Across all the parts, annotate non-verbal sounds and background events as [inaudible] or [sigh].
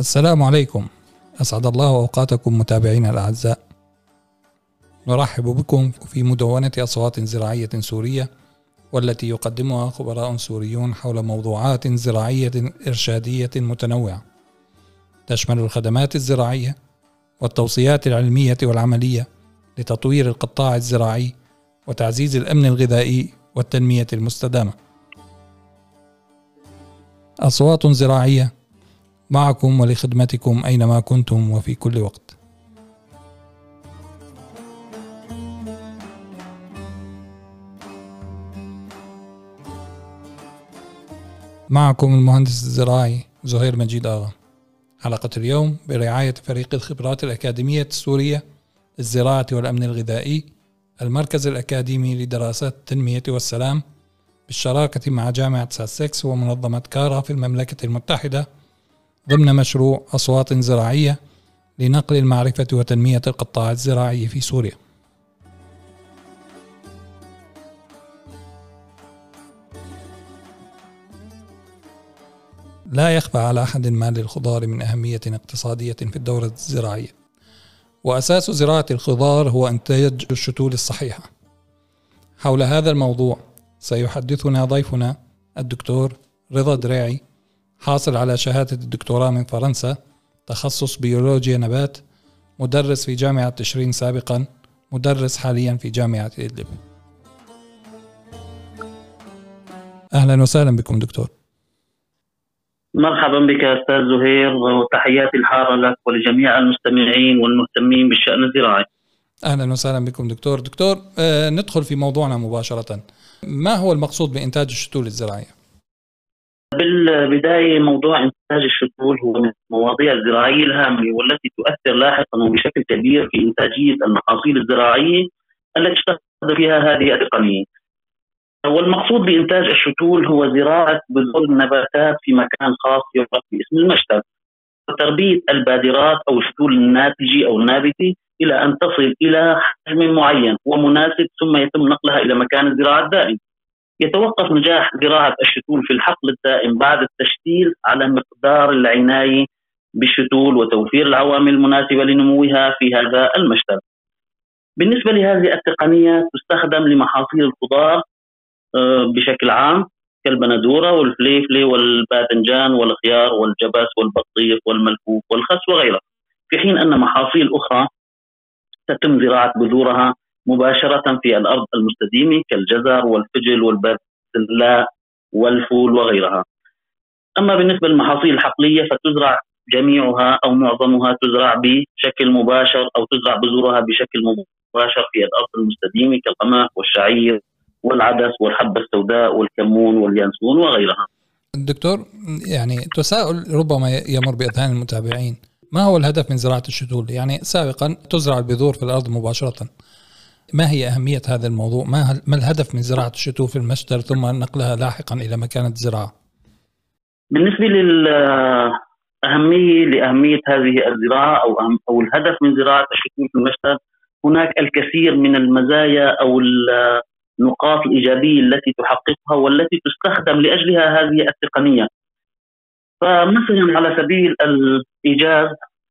السلام عليكم. أسعد الله أوقاتكم متابعينا الأعزاء. نرحب بكم في مدونة أصوات زراعية سورية والتي يقدمها خبراء سوريون حول موضوعات زراعية إرشادية متنوعة. تشمل الخدمات الزراعية والتوصيات العلمية والعملية لتطوير القطاع الزراعي وتعزيز الأمن الغذائي والتنمية المستدامة. أصوات زراعية معكم ولخدمتكم أينما كنتم وفي كل وقت. معكم المهندس الزراعي زهير مجيد آغا حلقة اليوم برعاية فريق الخبرات الأكاديمية السورية للزراعة والأمن الغذائي المركز الأكاديمي لدراسات التنمية والسلام بالشراكة مع جامعة ساسكس ومنظمة كارا في المملكة المتحدة ضمن مشروع أصوات زراعية لنقل المعرفة وتنمية القطاع الزراعي في سوريا. لا يخفى على أحد ما للخضار من أهمية اقتصادية في الدورة الزراعية. وأساس زراعة الخضار هو إنتاج الشتول الصحيحة. حول هذا الموضوع سيحدثنا ضيفنا الدكتور رضا دريعي حاصل على شهادة الدكتوراه من فرنسا تخصص بيولوجيا نبات مدرس في جامعة تشرين سابقا مدرس حاليا في جامعة إدلب أهلا وسهلا بكم دكتور مرحبا بك أستاذ زهير وتحياتي الحارة لك ولجميع المستمعين والمهتمين بالشأن الزراعي. أهلا وسهلا بكم دكتور، دكتور آه ندخل في موضوعنا مباشرة. ما هو المقصود بإنتاج الشتول الزراعية؟ بالبداية موضوع إنتاج الشتول هو من المواضيع الزراعية الهامة والتي تؤثر لاحقا وبشكل كبير في إنتاجية المحاصيل الزراعية التي تستخدم فيها هذه التقنيه. والمقصود بإنتاج الشتول هو زراعة بذور النباتات في مكان خاص يعرف باسم المشتل وتربية البادرات أو الشتول الناتجي أو النابتي إلى أن تصل إلى حجم معين ومناسب ثم يتم نقلها إلى مكان الزراعة الدائم يتوقف نجاح زراعة الشتول في الحقل الدائم بعد التشتيل على مقدار العناية بالشتول وتوفير العوامل المناسبة لنموها في هذا المشتل بالنسبة لهذه التقنية تستخدم لمحاصيل الخضار آه، بشكل عام كالبندورة والفليفله والباذنجان والخيار والجبس والبطيخ والملفوف والخس وغيرها. في حين أن محاصيل أخرى تتم زراعة بذورها مباشرة في الأرض المستديمة كالجزر والفجل والبازلاء والفول وغيرها. أما بالنسبة للمحاصيل الحقلية فتزرع جميعها أو معظمها تزرع بشكل مباشر أو تزرع بذورها بشكل مباشر في الأرض المستديمة كالقمح والشعير والعدس والحبة السوداء والكمون واليانسون وغيرها دكتور يعني تساؤل ربما يمر بأذهان المتابعين ما هو الهدف من زراعة الشتول؟ يعني سابقا تزرع البذور في الأرض مباشرة ما هي أهمية هذا الموضوع؟ ما, ما الهدف من زراعة الشتول في المشتل ثم نقلها لاحقا إلى مكان الزراعة؟ بالنسبة للأهمية لأهمية هذه الزراعة أو أو الهدف من زراعة الشتول في المشتل هناك الكثير من المزايا أو النقاط الإيجابية التي تحققها والتي تستخدم لأجلها هذه التقنية فمثلا على سبيل الإيجاز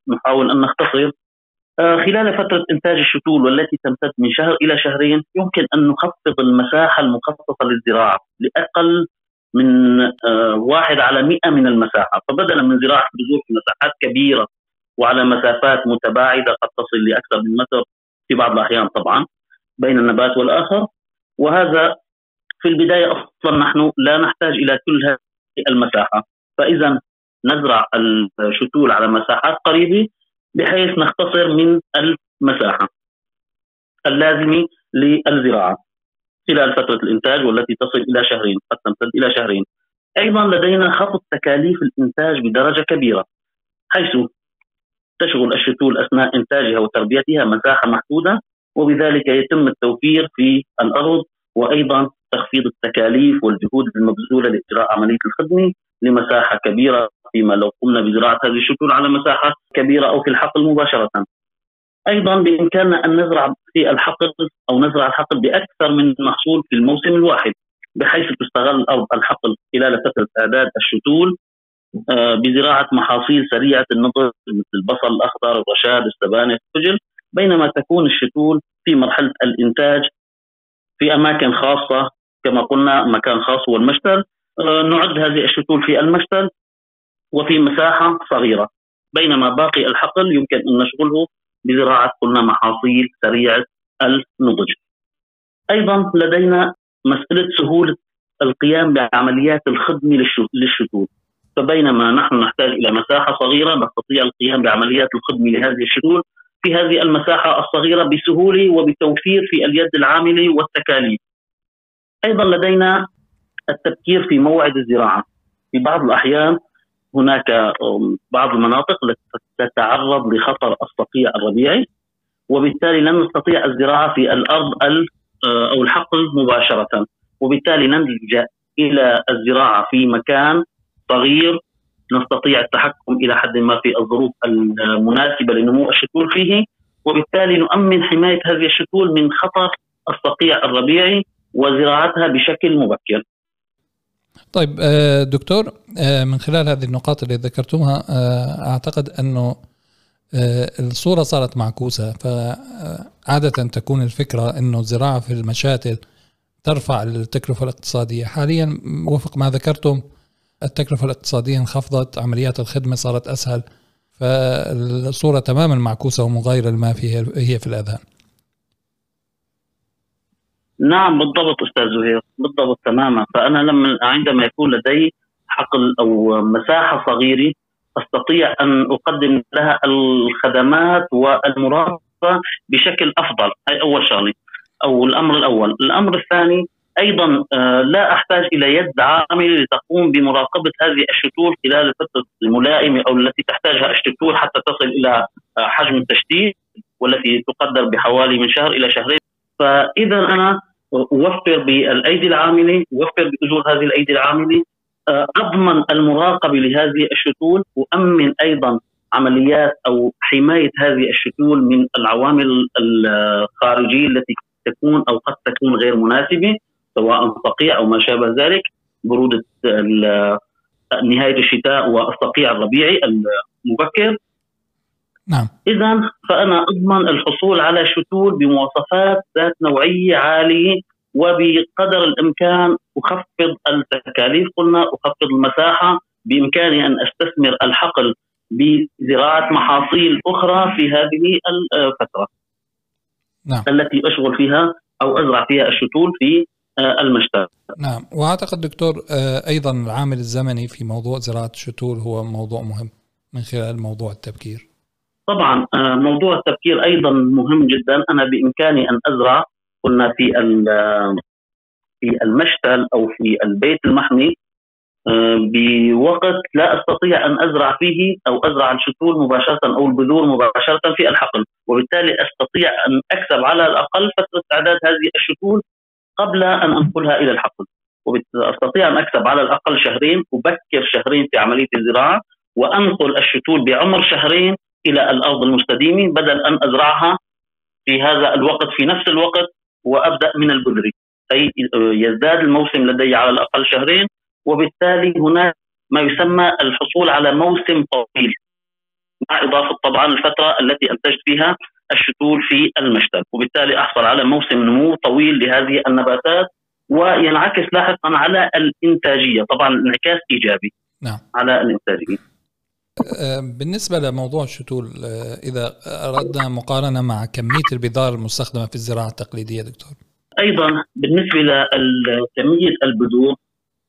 نحاول أن نختصر خلال فترة إنتاج الشتول والتي تمتد من شهر إلى شهرين يمكن أن نخفض المساحة المخصصة للزراعة لأقل من آه، واحد على مئة من المساحة. فبدلا من زراعة بذور في مساحات كبيرة وعلى مسافات متباعدة قد تصل لأكثر من متر في بعض الأحيان طبعا بين النبات والآخر. وهذا في البداية أصلا نحن لا نحتاج إلى كل هذه المساحة. فإذا نزرع الشتول على مساحات قريبة بحيث نختصر من المساحة اللازمة للزراعة خلال فترة الإنتاج والتي تصل إلى شهرين قد تمتد إلى شهرين. أيضا لدينا خفض تكاليف الإنتاج بدرجة كبيرة حيث تشغل الشتول أثناء إنتاجها وتربيتها مساحة محدودة وبذلك يتم التوفير في الأرض وأيضا تخفيض التكاليف والجهود المبذولة لإجراء عملية الخدمة. لمساحة كبيرة فيما لو قمنا بزراعة هذه الشتول على مساحة كبيرة أو في الحقل مباشرة. أيضا بإمكاننا أن نزرع في الحقل أو نزرع الحقل بأكثر من محصول في الموسم الواحد بحيث تستغل الأرض الحقل خلال فترة اعداد الشتول آه، بزراعة محاصيل سريعة النضج مثل البصل الأخضر الرشاد السبانخ الفجل بينما تكون الشتول في مرحلة الإنتاج في أماكن خاصة كما قلنا مكان خاص هو المشتل نعد هذه الشتول في المشتل وفي مساحة صغيرة بينما باقي الحقل يمكن أن نشغله بزراعة قلنا محاصيل سريعه النضج. أيضا لدينا مسألة سهولة القيام بعمليات الخدمه للشتول فبينما نحن نحتاج إلى مساحة صغيرة نستطيع القيام بعمليات الخدمه لهذه الشتول في هذه المساحة الصغيرة بسهولة وبتوفير في اليد العاملة والتكاليف. أيضا لدينا التفكير في موعد الزراعة. في بعض الأحيان هناك بعض المناطق تتعرض لخطر الصقيع الربيعي وبالتالي لن نستطيع الزراعة في الأرض أو الحقل مباشرة وبالتالي نلجأ إلى الزراعة في مكان صغير نستطيع التحكم إلى حد ما في الظروف المناسبة لنمو الشتول فيه وبالتالي نؤمن حماية هذه الشتول من خطر الصقيع الربيعي وزراعتها بشكل مبكر. طيب آه، دكتور آه، من خلال هذه النقاط اللي ذكرتمها أعتقد أنه الصورة صارت معكوسة. فعاده تكون الفكرة أنه الزراعة في المشاتل ترفع التكلفة الاقتصادية. حاليا وفق ما ذكرتم التكلفة الاقتصادية انخفضت عمليات الخدمة صارت أسهل فالصورة تماما معكوسة ومغايرة لما هي في الأذهان. نعم بالضبط أستاذ زهير بالضبط تماما. فأنا لما عندما يكون لدي حقل أو مساحة صغيرة أستطيع أن أقدم لها الخدمات والمراقبة بشكل أفضل. هي أول شغلة. أو الأمر الأول، الأمر الثاني أيضا آه، لا أحتاج إلى يد عامله لتقوم بمراقبة هذه الشتول خلال الفترة الملائمة أو التي تحتاجها الشتول حتى تصل إلى آه، حجم التشتيت والتي تقدر بحوالي من شهر إلى شهرين. فاذا أنا اوفر بالأيدي العاملة اوفر بأجور هذه الأيدي العاملة. آه، أضمن المراقبة لهذه الشتول وأمن أيضا عمليات أو حماية هذه الشتول من العوامل الخارجية التي تكون أو قد تكون غير مناسبة سواء صقيع أو ما شابه ذلك. برودة نهاية الشتاء والصقيع الربيعي المبكر. نعم اذا فأنا أضمن الحصول على شتول بمواصفات ذات نوعية عالية وبقدر الإمكان أخفض التكاليف قلنا أخفض المساحة بإمكاني أن أستثمر الحقل بزراعة محاصيل أخرى في هذه الفترة. نعم. التي أشغل فيها أو أزرع فيها الشتول في آه، المشتل. نعم وأعتقد دكتور آه، أيضا العامل الزمني في موضوع زراعة الشتول هو موضوع مهم من خلال موضوع التبكير. طبعا آه، موضوع التبكير أيضا مهم جدا. أنا بإمكاني أن أزرع قلنا في في المشتل أو في البيت المحمي بوقت لا أستطيع أن أزرع فيه أو أزرع الشتول مباشرة أو البذور مباشرة في الحقل، وبالتالي أستطيع أن أكسب على الأقل فترة إعداد هذه الشتول قبل أن أنقلها إلى الحقل، واستطيع أن أكسب على الأقل شهرين، أبكر شهرين في عملية الزراعة وأنقل الشتول بعمر شهرين إلى الأرض المستديمه بدل أن أزرعها في هذا الوقت في نفس الوقت وأبدأ من البذر، أي يزداد الموسم لدي على الأقل شهرين وبالتالي هناك ما يسمى الحصول على موسم طويل مع إضافة طبعا الفترة التي أنتجت فيها الشتول في المشتل وبالتالي أحصل على موسم نمو طويل لهذه النباتات وينعكس لاحقا على الإنتاجية. طبعا انعكاس إيجابي نعم. على الإنتاجية. أه، بالنسبة لموضوع الشتول أه، إذا أردنا مقارنة مع كمية البذار المستخدمة في الزراعة التقليدية دكتور أيضا بالنسبة لكمية البذور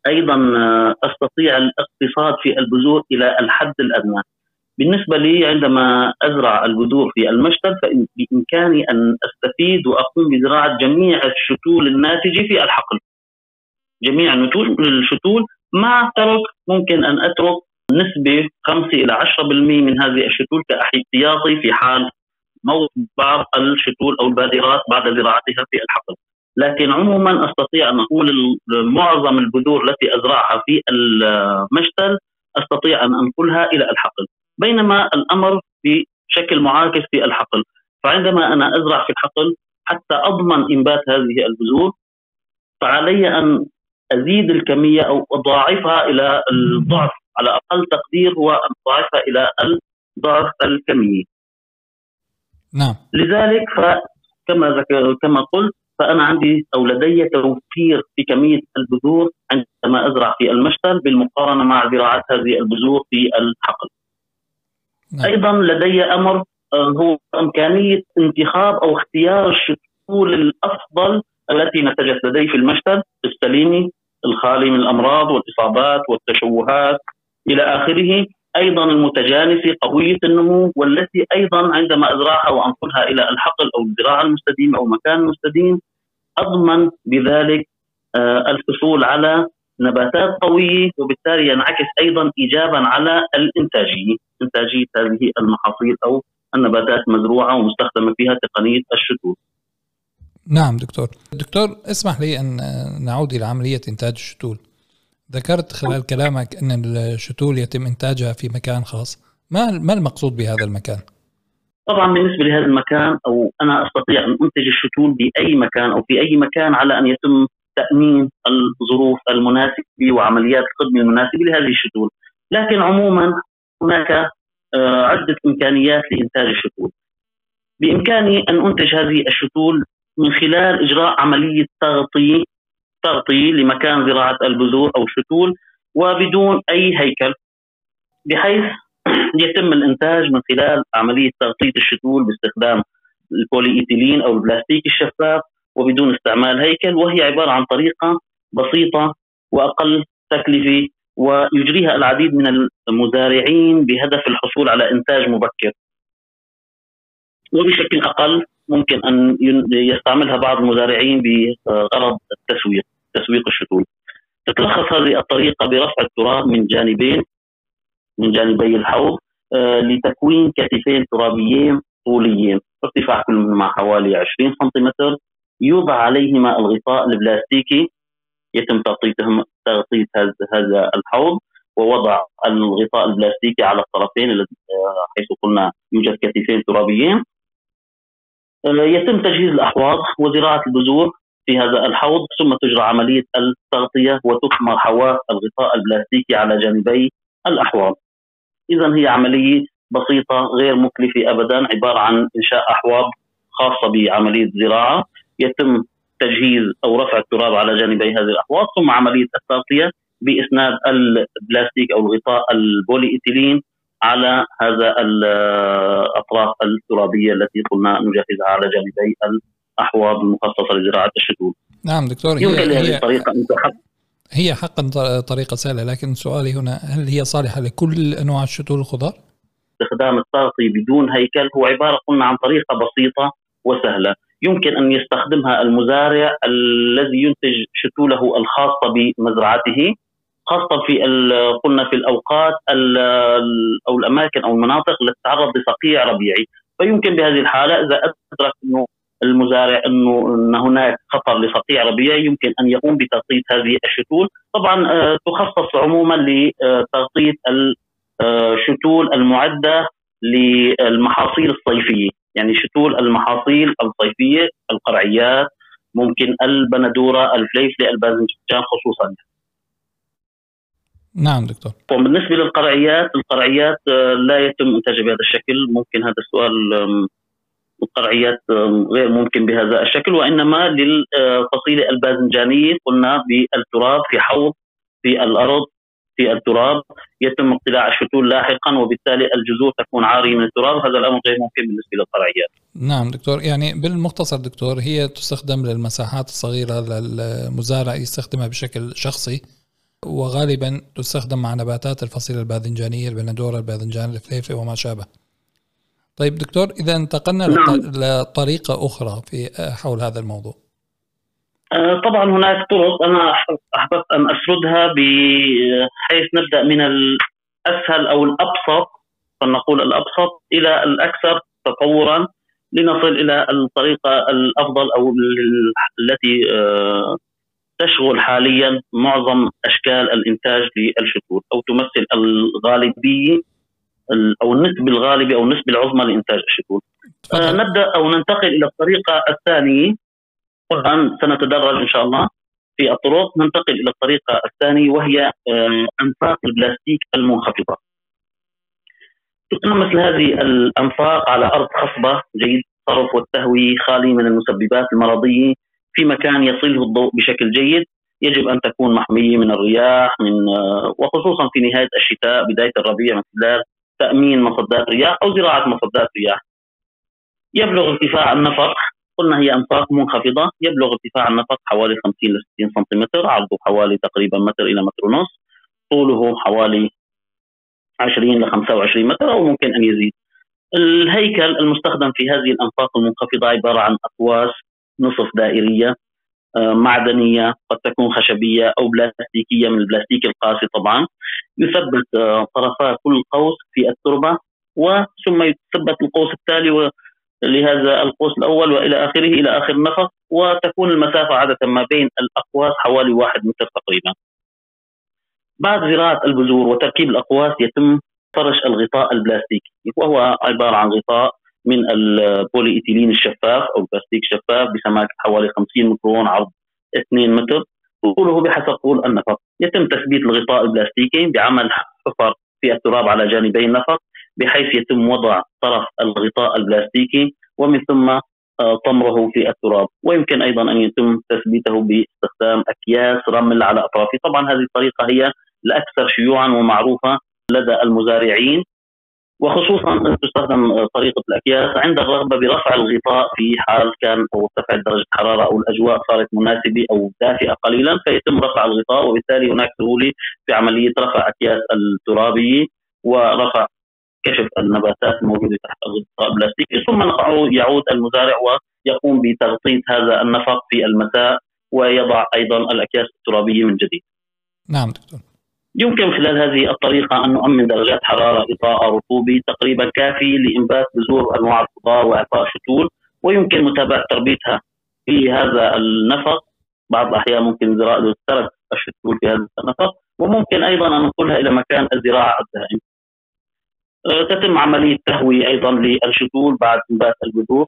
أيضا آه، أستطيع الاقتصاد في البذور إلى الحد الأدنى. بالنسبة لي عندما أزرع البذور في المشتل فبامكاني أن أستفيد وأقوم بزراعة جميع الشتول الناتجة في الحقل. جميع الشتول مع ترك ممكن أن أترك نسبة 5 إلى 10% من هذه الشتول كاحتياطي في حال موت بعض الشتول أو البادرات بعد زراعتها في الحقل. لكن عموما أستطيع أن أقول معظم البذور التي أزرعها في المشتل أستطيع أن أنقلها إلى الحقل بينما الأمر بشكل معاكس في الحقل فعندما أنا أزرع في الحقل حتى أضمن إنبات هذه البذور فعلي أن أزيد الكمية أو أضاعفها إلى الضعف على أقل تقدير هو ان تضاعفها إلى الضعف الكمي. نعم. لذلك فكما كما قلت فأنا عندي أو لدي توفير في كمية البذور عندما أزرع في المشتل بالمقارنة مع زراعه هذه البذور في الحقل. نعم. أيضا لدي أمر آه، هو إمكانية انتخاب أو اختيار الشتول الأفضل التي نتجت لدي في المشتل السليمي الخالي من الأمراض والإصابات والتشوهات إلى آخره. أيضا المتجانسه قويه النمو والتي أيضا عندما أزرعها وأنقلها إلى الحقل أو الزراعة المستديمة أو مكان مستديم أضمن بذلك آه، الحصول على نباتات قوية وبالتالي ينعكس أيضا ايجابا على الانتاجيه، انتاجيه هذه المحاصيل أو النباتات المزروعه ومستخدمة فيها تقنية الشتول. نعم دكتور. دكتور اسمح لي أن نعود إلى عملية إنتاج الشتول ذكرت خلال كلامك أن الشتول يتم إنتاجها في مكان خاص. ما ما المقصود بهذا المكان؟ طبعا بالنسبة لهذا المكان أو أنا أستطيع أن أنتج الشتول بأي مكان أو في أي مكان على أن يتم تأمين الظروف المناسبة وعمليات الخدمة المناسبة لهذه الشتول. لكن عموما هناك آه، عدة إمكانيات لإنتاج الشتول. بإمكاني أن أنتج هذه الشتول من خلال إجراء عملية تغطية تغطيه لمكان زراعة البذور أو الشتول وبدون أي هيكل بحيث [clears throat] يتم الإنتاج من خلال عملية تغطية الشتول باستخدام البولي ايثيلين أو البلاستيك الشفاف وبدون استعمال هيكل وهي عبارة عن طريقة بسيطة وأقل تكلفة ويجريها العديد من المزارعين بهدف الحصول على إنتاج مبكر. وبشكل أقل ممكن أن يستعملها بعض المزارعين بغرض التسويق تسويق الشتول تتلخص هذه الطريقة برفع التراب من جانبين من جانبي الحوض آه، لتكوين كتفين ترابيين طوليين. ارتفاع كل منهما حوالي 20 سنتيمتر. يوضع عليهما الغطاء البلاستيكي. يتم تغطيتهم تغطية هذا الحوض. ووضع الغطاء البلاستيكي على الطرفين آه، حيث قلنا يوجد كتفين ترابيين. يتم تجهيز الأحواض وزراعة البذور في هذا الحوض ثم تجرى عملية التغطية وتكمر حواف الغطاء البلاستيكي على جانبي الأحواض. اذا هي عملية بسيطة غير مكلفة ابدا عبارة عن إنشاء أحواض خاصة بعملية الزراعه يتم تجهيز أو رفع التراب على جانبي هذه الأحواض ثم عملية التغطية بإسناد البلاستيك أو الغطاء البولي ايثيلين على هذا الأطراف الترابية التي قلنا نجهزها على جانبي الأحواض المخصصة لزراعة الشتول. نعم دكتور هي يمكن لهذه الطريقة أن تحقق هي حقا طريقة سهلة لكن سؤالي هنا هل هي صالحة لكل أنواع الشتول الخضار؟ استخدام التغطي بدون هيكل هو عبارة قلنا عن طريقة بسيطة وسهلة يمكن أن يستخدمها المزارع الذي ينتج شتوله الخاصة بمزرعته خاصة في قلنا في الأوقات أو الأماكن أو المناطق التي تتعرض لصقيع ربيعي. فيمكن بهذه الحالة إذا أدرك إنه المزارع إنه إن هناك خطر لصقيع ربيعي يمكن أن يقوم بتغطية هذه الشتول، طبعا آه، تخصص عموما لتغطية الشتول المعدة للمحاصيل الصيفية، يعني شتول المحاصيل الصيفية القرعيات ممكن البندورة، الفليفلة، الباذنجان خصوصا. نعم دكتور. وبالنسبة للقرعيات القرعيات آه، لا يتم انتاجها بهذا الشكل. ممكن هذا السؤال القرعيات غير ممكن بهذا الشكل وإنما للفصيلة الباذنجانية. قلنا بالتراب في حوض في الأرض في التراب. يتم اقتلاع الشتول لاحقا وبالتالي الجذور تكون عارية من التراب. هذا الأمر غير ممكن بالنسبة للقرعيات. نعم دكتور. يعني بالمختصر دكتور هي تستخدم للمساحات الصغيرة للمزارع يستخدمها بشكل شخصي؟ وغالبا تستخدم مع نباتات الفصيلة الباذنجانية البندورة الباذنجان الفليفلة وما شابه طيب دكتور إذا انتقلنا نعم. لطريقة أخرى في حول هذا الموضوع آه، طبعا هناك طرق أنا أحببت أن أسردها بحيث نبدأ من الأسهل أو الأبسط فلنقول الأبسط إلى الأكثر تطورا لنصل إلى الطريقة الأفضل أو التي آه، تشغل حاليا معظم أشكال الإنتاج للشتول أو تمثل الغالبية أو النسبة الغالبة أو النسبة العظمى لإنتاج الشتول. آه نبدأ أو ننتقل إلى الطريقة الثانية طبعا سنتدرج إن شاء الله في الطرق ننتقل إلى الطريقة الثانية وهي أنفاق البلاستيك المنخفضة. تقام مثل هذه الأنفاق على أرض خصبة جيد الصرف والتهوية خالي من المسببات المرضية في مكان يصله الضوء بشكل جيد يجب أن تكون محمية من الرياح من وخصوصا في نهاية الشتاء بداية الربيع من خلال تأمين مصدات رياح أو زراعة مصدات رياح. يبلغ ارتفاع النفق قلنا هي أنفاق منخفضة يبلغ ارتفاع النفق حوالي 50 ل 60 سنتيمتر عرضه حوالي تقريبا متر إلى متر ونص طوله حوالي 20 ل 25 متر أو ممكن أن يزيد. الهيكل المستخدم في هذه الأنفاق المنخفضة عبارة عن أقواس نصف دائرية آه، معدنية قد تكون خشبية أو بلاستيكية من البلاستيك القاسي طبعا يثبت آه، طرفا كل قوس في التربة وثم يثبت القوس التالي لهذا القوس الأول وإلى آخره إلى آخر النفق وتكون المسافة عادة ما بين الأقواس حوالي واحد متر تقريبا. بعد زراعة البذور وتركيب الأقواس يتم فرش الغطاء البلاستيكي وهو عبارة عن غطاء من البولي ايثيلين الشفاف أو البلاستيك الشفاف بسماك حوالي 50 ميكرون عرض 2 متر. طوله بحسب طول النفق يتم تثبيت الغطاء البلاستيكي بعمل حفر في التراب على جانبي النفق بحيث يتم وضع طرف الغطاء البلاستيكي ومن ثم آه، طمره في التراب. ويمكن أيضا أن يتم تثبيته باستخدام أكياس رمل على اطرافه طبعا هذه الطريقة هي الأكثر شيوعا ومعروفة لدى المزارعين. وخصوصا تستخدم طريقة الأكياس عند الرغبة برفع الغطاء في حال كان أو ارتفعت درجة الحراره أو الأجواء صارت مناسبة أو دافئة قليلا فيتم رفع الغطاء وبالتالي هناك سهولة في عملية رفع أكياس الترابية ورفع كشف النباتات الموجودة تحت الغطاء البلاستيكي ثم يعود المزارع ويقوم بتغطية هذا النفق في المساء ويضع أيضا الأكياس الترابية من جديد. نعم دكتور. يمكن خلال هذه الطريقة أن نؤمن درجات حرارة إضاءة رطوبة تقريبا كافي لإنبات بذور أنواع الخضار وإعطاء شتول ويمكن متابعة تربيتها في هذا النفق. بعض الأحيان ممكن زراعة ترك الشتول في هذا النفق وممكن أيضا أن ننقلها إلى مكان الزراعة الدائم أه، تتم عملية تهوية أيضا للشتول بعد إنبات البذور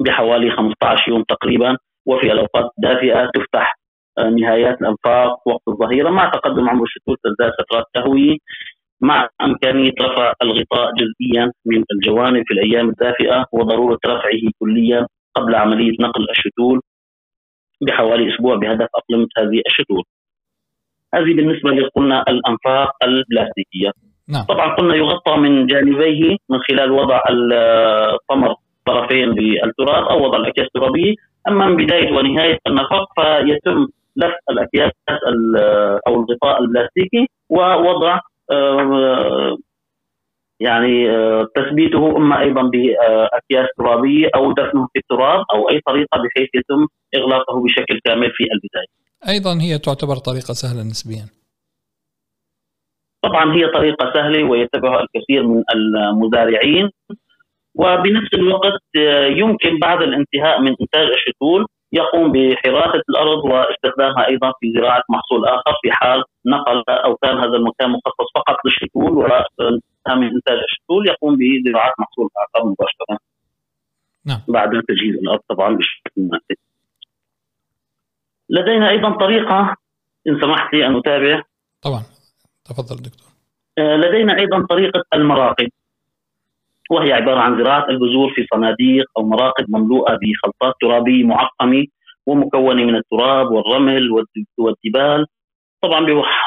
بحوالي 15 يوم تقريبا وفي الأوقات الدافئة تفتح آه، نهايات الأنفاق وقت الظهيرة مع تقدم عمر الشتوت تزداد فترات تهويه مع إمكانية رفع الغطاء جزئيا من الجوانب في الأيام الدافئة وضرورة رفعه كليا قبل عملية نقل الشتول بحوالي أسبوع بهدف أقلمة هذه الشتول. هذه بالنسبة لقلنا الأنفاق البلاستيكية. نعم. طبعا قلنا يغطى من جانبيه من خلال وضع الطمر طرفين بالتراب أو وضع الأكياس الترابية، أما من بداية ونهاية النفق فيتم لف الأكياس أو الغطاء البلاستيكي ووضع آه، يعني آه، تثبيته إما أيضا بأكياس ترابية أو دفنه في التراب أو أي طريقة بحيث يتم إغلاقه بشكل كامل في البداية. أيضا هي تعتبر طريقة سهلة نسبيا. طبعا هي طريقة سهلة ويتبعها الكثير من المزارعين وبنفس الوقت آه، يمكن بعد الانتهاء من إنتاج الشتول يقوم بحراسة الأرض واستخدامها أيضا في زراعة محصول آخر في حال نقل أو كان هذا المكان مخصص فقط للشتول وانتهى من إنتاج الشتول يقوم بزراعة محصول آخر مباشرة. نعم. بعد تجهيز الأرض طبعا بشكل مناسب. لدينا أيضا طريقة إن سمحت لي أن أتابع. طبعا تفضل دكتور. آه، لدينا أيضا طريقة المراقب وهي عبارة عن زراعة البذور في صناديق أو مراقد مملوءة بخلطات ترابية معقمة ومكونة من التراب والرمل والجبال. طبعا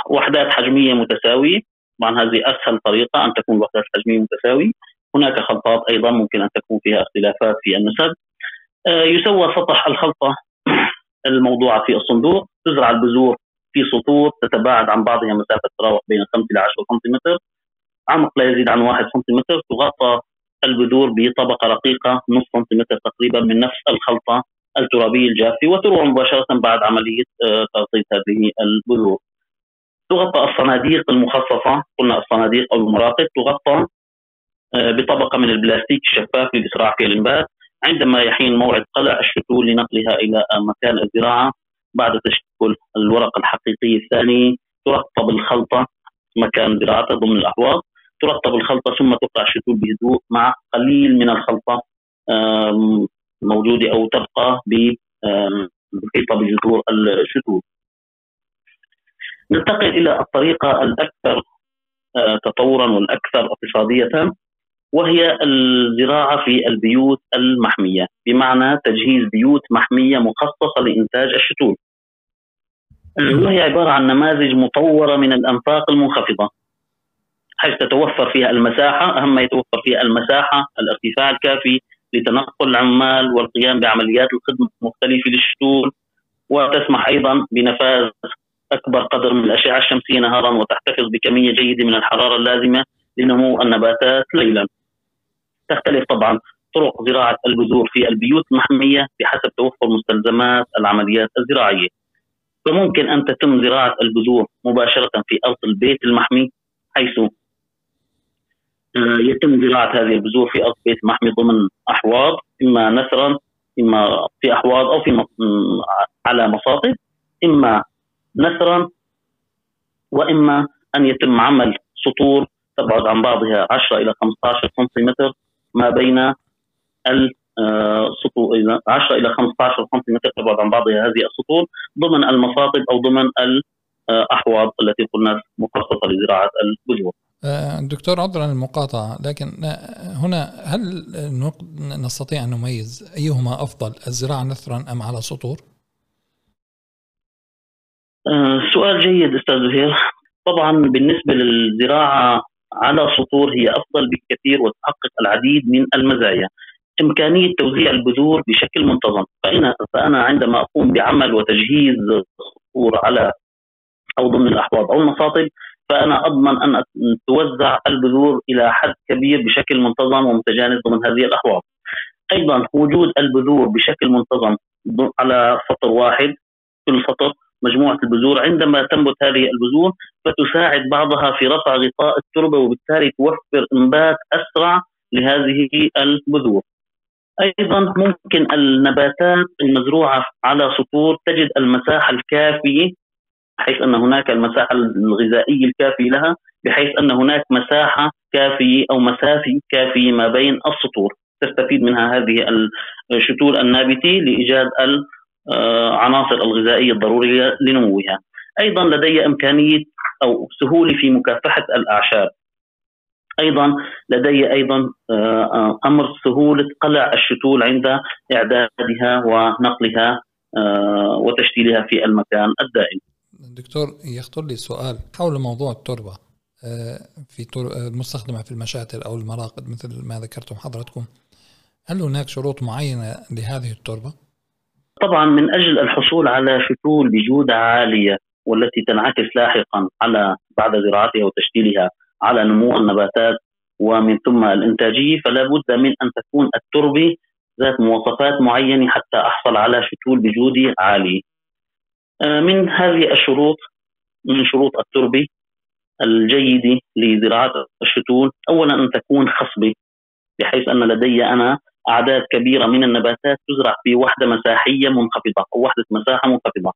بوحدات حجمية متساوية. طبعا هذه أسهل طريقة أن تكون الوحدات الحجمية متساوية. هناك خلطات أيضا ممكن أن تكون فيها اختلافات في النسب. آه، يسوى سطح الخلطة [clears throat] الموضوعة في الصندوق. تزرع البذور في سطور تتباعد عن بعضها مسافة تراوح بين 5 إلى 10 سنتيمتر. عمق لا يزيد عن 1 سنتيمتر. تغطى البذور بطبقة رقيقة نصف سنتيمتر تقريبا من نفس الخلطة الترابية الجافة وتروى مباشرة بعد عملية آه، تغطية هذه البذور. تغطى الصناديق المخصصة قلنا الصناديق أو المراقد تغطى آه، بطبقة من البلاستيك الشفاف لإسراع في الإنبات عندما يحين موعد قلع الشتول لنقلها إلى مكان الزراعة. بعد تشكل الورقة الحقيقية الثانية ترطب الخلطة مكان زراعتها ضمن الأحواض. ترطب الخلطة ثم تقع الشتول بهدوء مع قليل من الخلطة موجودة أو تبقى المحيطة بجذور الشتول ننتقل إلى الطريقة الأكثر آه، تطورا والأكثر اقتصادية وهي الزراعة في البيوت المحمية بمعنى تجهيز بيوت محمية مخصصة لإنتاج الشتول وهي عبارة عن نماذج مطورة من الأنفاق المنخفضة. حيث تتوفر فيها المساحة أهم ما يتوفر فيها المساحة الارتفاع الكافي لتنقل العمال والقيام بعمليات الخدمة المختلفة للشتول. وتسمح أيضا بنفاذ أكبر قدر من الأشعة الشمسية نهارا وتحتفظ بكمية جيدة من الحرارة اللازمة لنمو النباتات ليلا. تختلف طبعا طرق زراعة البذور في البيوت المحمية بحسب توفر مستلزمات العمليات الزراعية. فممكن أن تتم زراعة البذور مباشرة في أرض البيت المحمي حيث يتم زراعة هذه البذور في بيت محمي ضمن أحواض إما نثرا إما في أحواض أو في على مصاطب إما نثرا وإما أن يتم عمل سطور تبعد عن بعضها 10 إلى 15 سنتيمتر ما بين السطور 10 إلى 15 سنتيمتر تبعد عن بعضها هذه السطور ضمن المصاطب أو ضمن الاحواض التي قلنا مخصصة لزراعة البذور. آه، دكتور عذرا المقاطعة لكن آه، هنا هل نستطيع أن نميز أيهما أفضل الزراعة نثرا أم على سطور؟ آه، سؤال جيد أستاذ زهير طبعا بالنسبة للزراعة على سطور هي أفضل بكثير وتحقق العديد من المزايا. امكانيه توزيع البذور بشكل منتظم، فأنا فأنا عندما أقوم بعمل وتجهيز سطور على أو ضمن الأحواض أو المصاطب فأنا أضمن أن توزع البذور إلى حد كبير بشكل منتظم ومتجانس ضمن هذه الأحواض. أيضا وجود البذور بشكل منتظم على سطر واحد كل سطر مجموعة البذور عندما تنبت هذه البذور فتساعد بعضها في رفع غطاء التربة وبالتالي توفر إنبات أسرع لهذه البذور. أيضا ممكن النباتات المزروعة على سطور تجد المساحه الكافيه بحيث أن هناك المساحة الغذائية الكافية لها بحيث أن هناك مساحة كافية أو مسافة كافية ما بين السطور تستفيد منها هذه الشتول النابتة لإيجاد العناصر الغذائية الضرورية لنموها. أيضا لدي إمكانية أو سهولة في مكافحة الأعشاب. أيضا لدي أيضا آه، أمر سهولة قلع الشتول عند إعدادها ونقلها آه، وتشتيلها في المكان الدائم. دكتور يخطر لي سؤال حول موضوع التربة في المستخدمة في المشاتل أو المراقد مثل ما ذكرتم حضرتكم. هل هناك شروط معينة لهذه التربة؟ طبعا من أجل الحصول على شتول بجودة عالية والتي تنعكس لاحقا على بعد زراعتها وتشكيلها على نمو النباتات ومن ثم الإنتاجية فلا بد من أن تكون التربة ذات مواصفات معينة حتى أحصل على شتول بجودة عالية. آه، من هذه الشروط من شروط التربه الجيده لزراعة الشتول اولا أن تكون خصبه بحيث أن لدي أنا أعداد كبيرة من النباتات تزرع في وحدة مساحية منخفضة أو وحدة مساحة منخفضة.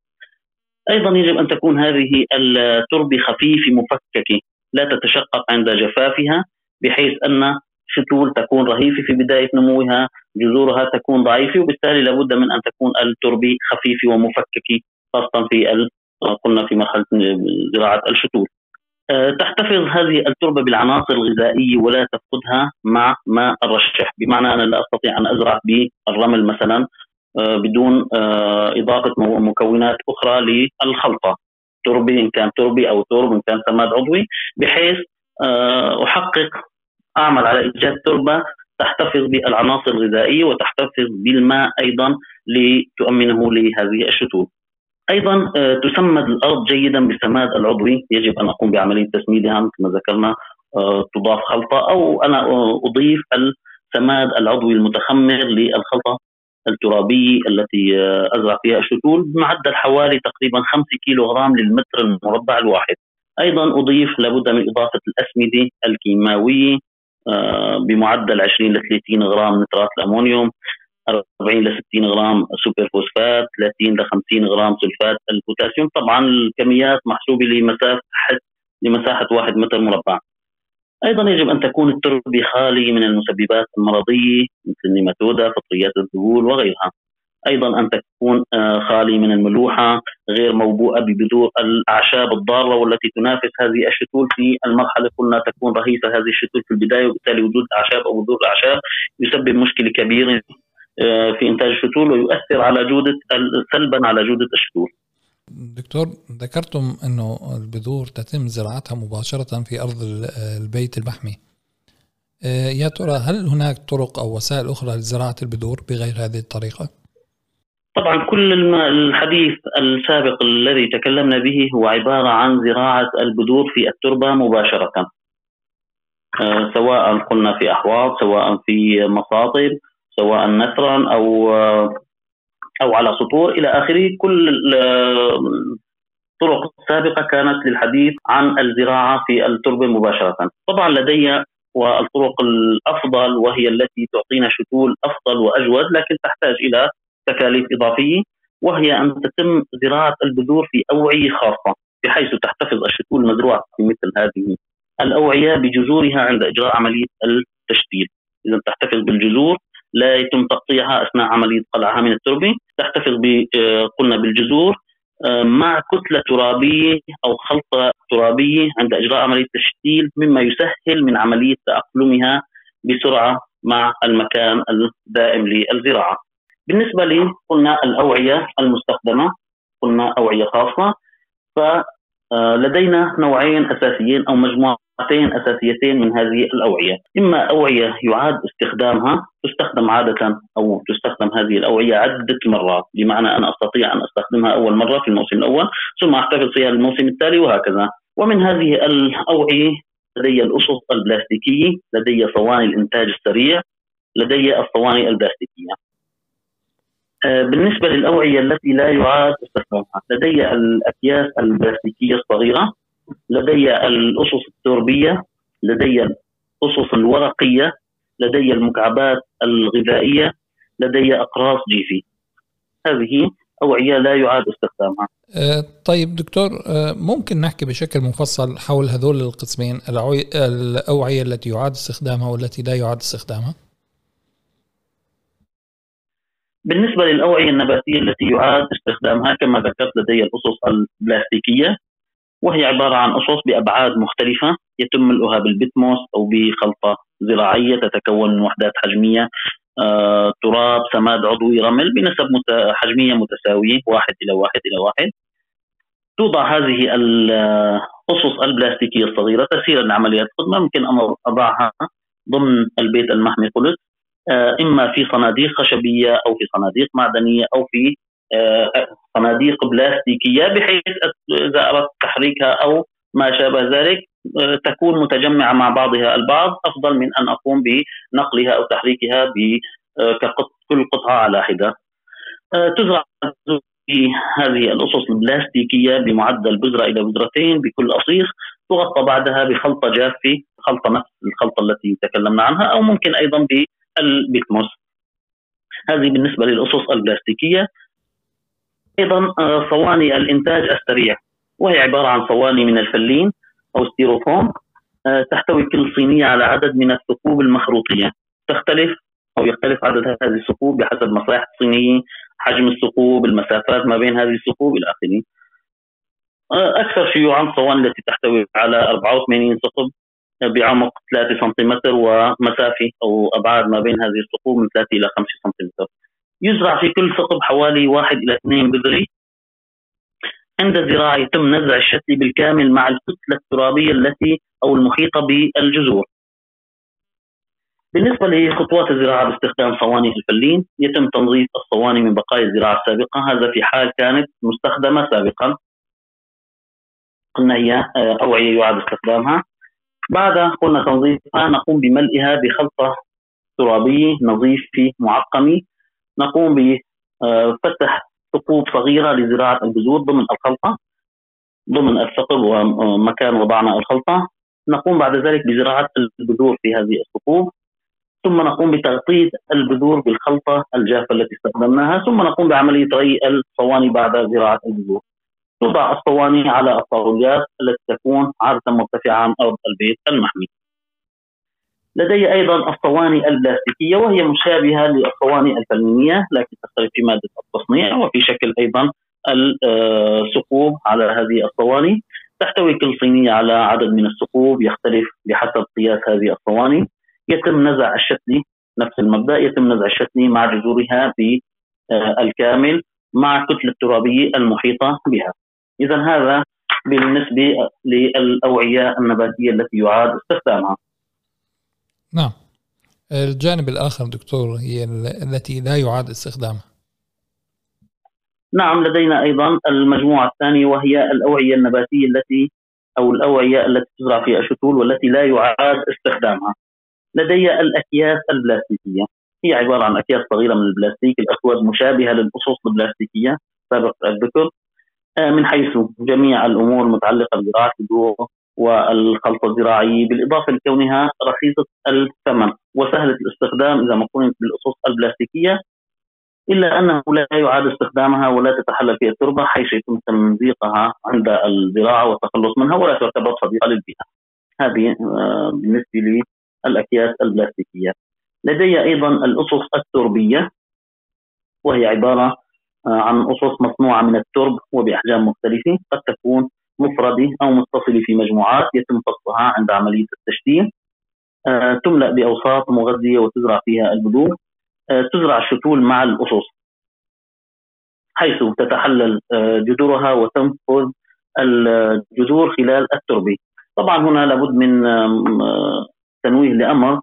أيضا يجب أن تكون هذه التربه خفيفة مفككة لا تتشقق عند جفافها بحيث أن شتول تكون رهيفة في بداية نموها، جذورها تكون ضعيفة وبالتالي لابد من أن تكون التربه خفيفة ومفككة خاصة في قلنا في مرحلة زراعة الشتول. آه، تحتفظ هذه التربة بالعناصر الغذائية ولا تفقدها مع ماء الرشح. بمعنى أنا لا أستطيع أن أزرع بالرمل مثلا آه، بدون آه، إضافة مكونات أخرى للخلطة. تربي إن كان تربي أو ترب إن كان سماد عضوي بحيث أحقق أعمل على إيجاد تربة تحتفظ بالعناصر الغذائية وتحتفظ بالماء أيضا لتؤمنه لهذه الشتول. أيضا آه، تسمد الأرض جيدا بالسماد العضوي يجب أن أقوم بعملية تسميدها مثل ما ذكرنا آه، تضاف خلطة أو أنا أضيف السماد العضوي المتخمر للخلطة الترابية التي آه، أزرع فيها الشتول بمعدل حوالي تقريبا 5 كيلو غرام للمتر المربع الواحد. أيضا أضيف لابد من إضافة الأسمدة الكيماوية بمعدل 20 ل 30 غرام نترات الامونيوم 40 ل 60 غرام سوبر فوسفات 30 ل 50 غرام سلفات البوتاسيوم طبعا الكميات محسوبة لمساحة لمساحة 1 متر مربع. أيضا يجب أن تكون التربة خالية من المسببات المرضية مثل النيماتودا فطريات الذبول وغيرها. أيضا أن تكون آه، خالي من الملوحة غير موبوءة ببذور الأعشاب الضارة والتي تنافس هذه الشتول في المرحلة. قلنا تكون رهيفة هذه الشتول في البداية وبالتالي وجود أعشاب أو بذور الاعشاب يسبب مشكلة كبيرة في إنتاج الشتول ويؤثر على جودة سلبا على جودة الشتول. دكتور ذكرتم إنه البذور تتم زراعتها مباشرة في أرض البيت المحمي. آه، يا ترى هل هناك طرق أو وسائل أخرى لزراعة البذور بغير هذه الطريقة؟ طبعا كل الحديث السابق الذي تكلمنا به هو عبارة عن زراعة البذور في التربة مباشرة. آه، سواء قلنا في أحواض سواء في مصاطب سواء نثرا أو أو على سطور إلى آخره. كل الطرق السابقه كانت للحديث عن الزراعة في التربة مباشرة. طبعا لدي والطرق الأفضل وهي التي تعطينا شتول أفضل وأجود لكن تحتاج إلى تكاليف إضافية وهي أن تتم زراعة البذور في أوعية خاصة بحيث تحتفظ الشتول المزروعه في مثل هذه الأوعية بجذورها عند إجراء عملية التشتيل اذا تحتفظ بالجذور لا يتم تقطيعها أثناء عمليه قلعها من التربه تحتفظ آه، قلنا بالجذور آه، مع كتلة ترابية أو خلطة ترابية عند إجراء عملية التشتيل مما يسهل من عملية تأقلمها بسرعة مع المكان الدائم للزراعة. بالنسبة لي قلنا الأوعية المستخدمة قلنا أوعية خاصة فلدينا نوعين أساسيين أو مجموعة نقطتين أساسيتين من هذه الأوعية، إما أوعية يعاد استخدامها تستخدم عادة أو تستخدم هذه الأوعية عدة مرات، بمعنى أنا أستطيع أن أستخدمها أول مرة في الموسم الأول ثم أحتفظ فيها للموسم التالي وهكذا، ومن هذه الأوعية لدي الأسس البلاستيكية، لدي صواني الإنتاج السريع، لدي الصواني البلاستيكية. آه، بالنسبة للأوعية التي لا يعاد استخدامها، لدي الأكياس البلاستيكية الصغيرة. لدي الأسس التربية لدي الأسس الورقية لدي المكعبات الغذائية لدي أقراص جيفي. هذه أوعية لا يعاد استخدامها. أه طيب دكتور أه ممكن نحكي بشكل مفصل حول هذول القسمين الأوعية التي يعاد استخدامها والتي لا يعاد استخدامها؟ بالنسبة للأوعية النباتية التي يعاد استخدامها كما ذكرت لدي الأسس البلاستيكية. وهي عبارة عن أصوص بأبعاد مختلفة يتم ملؤها بالبتموس أو بخلطة زراعية تتكون من وحدات حجمية آه، تراب سماد عضوي رمل بنسب مت... حجمية متساوية واحد إلى واحد إلى واحد. توضع هذه الأصص البلاستيكية الصغيرة تسهيلا لعمليات الخدمة ممكن أن أضعها ضمن البيت المحمي قلت. آه، إما في صناديق خشبية أو في صناديق معدنية أو في آه، صناديق بلاستيكية بحيث إذا أردت تحريكها أو ما شابه ذلك آه، تكون متجمعة مع بعضها البعض أفضل من أن أقوم بنقلها أو تحريكها آه، ككل قطعة على حدة. تزرع في هذه الأسس البلاستيكية بمعدل بذرة إلى بذرتين بكل اصيخ تغطى بعدها بخلطة جافة خلطة نفس الخلطة التي تكلمنا عنها أو ممكن أيضا بالبيتموس. هذه بالنسبة للأسس البلاستيكية أيضا آه، صواني الإنتاج السريع. وهي عبارة عن صواني من الفلين أو ستيروفوم آه، تحتوي كل صينية على عدد من الثقوب المخروطية. تختلف أو يختلف عدد هذه الثقوب بحسب مصالح الصينيه حجم الثقوب المسافات ما بين هذه الثقوب إلى آخره. آه، أكثر شيوعا الصواني التي تحتوي على 84 ثقب بعمق 3 سنتيمتر ومسافة أو أبعاد ما بين هذه الثقوب من 3 إلى 5 سنتيمتر. يزرع في كل ثقب حوالي واحد إلى اثنين بذري. عند الزراعة يتم نزع الشتل بالكامل مع الكتلة الترابية التي أو المحيطة بالجذور. بالنسبة لخطوات الزراعة باستخدام صواني الفلين يتم تنظيف الصواني من بقايا الزراعة السابقة. هذا في حال كانت مستخدمة سابقا. قلنا هي آه، أوعية يعاد استخدامها. بعد قلنا تنظيفها نقوم بملئها بخلطة ترابية نظيفة معقمة نقوم بفتح ثقوب صغيرة لزراعة البذور ضمن الخلطة ضمن الثقب ومكان وضعنا الخلطة. نقوم بعد ذلك بزراعة البذور في هذه الثقوب. ثم نقوم بتغطية البذور بالخلطة الجافة التي استخدمناها. ثم نقوم بعملية ري الصواني بعد زراعة البذور. توضع الصواني على الطاولات التي تكون عادة مرتفعة عن أرض البيت المحمي لدي أيضا الصواني البلاستيكية وهي مشابهة للصواني الفلميه لكن تختلف في مادة التصنيع وفي شكل أيضا الثقوب على هذه الصواني. تحتوي كل صينية على عدد من الثقوب يختلف بحسب قياس هذه الصواني. يتم نزع الشتلي نفس المبدأ يتم نزع الشتلي مع جذورها بالكامل مع الكتله الترابيه المحيطة بها. اذا هذا بالنسبة للأوعية النباتية التي يعاد استخدامها. نعم. الجانب الآخر دكتور هي التي لا يعاد استخدامها. نعم لدينا أيضا المجموعة الثانية وهي الأوعية النباتية التي أو الأوعية التي تزرع فيها الشتول والتي لا يعاد استخدامها. لدي الأكياس البلاستيكية. هي عبارة عن أكياس صغيرة من البلاستيك الأسود مشابهة للأصوص البلاستيكية سابق الذكر آه، من حيث جميع الأمور المتعلقة بزراعة البذور والخلطة الزراعية بالإضافة لكونها رخيصة الثمن وسهلة الاستخدام إذا ما قارنت بالأصوص البلاستيكية إلا أنه لا يعاد استخدامها ولا تتحلل في التربة حيث يتم تمزيقها عند الزراعة والتخلص منها ولا تعتبر صديقة للبيئة. هذه آه، بالنسبة للأكياس البلاستيكية. لدي أيضا الأسس التربية وهي عبارة آه، عن أسس مصنوعة من الترب وبأحجام مختلفة قد تكون مفردة أو متصلة في مجموعات يتم فصلها عند عملية التشتيل آه، تملأ بأوساط مغذية وتزرع فيها البذور. آه، تزرع الشتول مع الأسس حيث تتحلل آه، جذورها وتنفذ الجذور خلال التربة. طبعا هنا لابد من تنويه لأمر.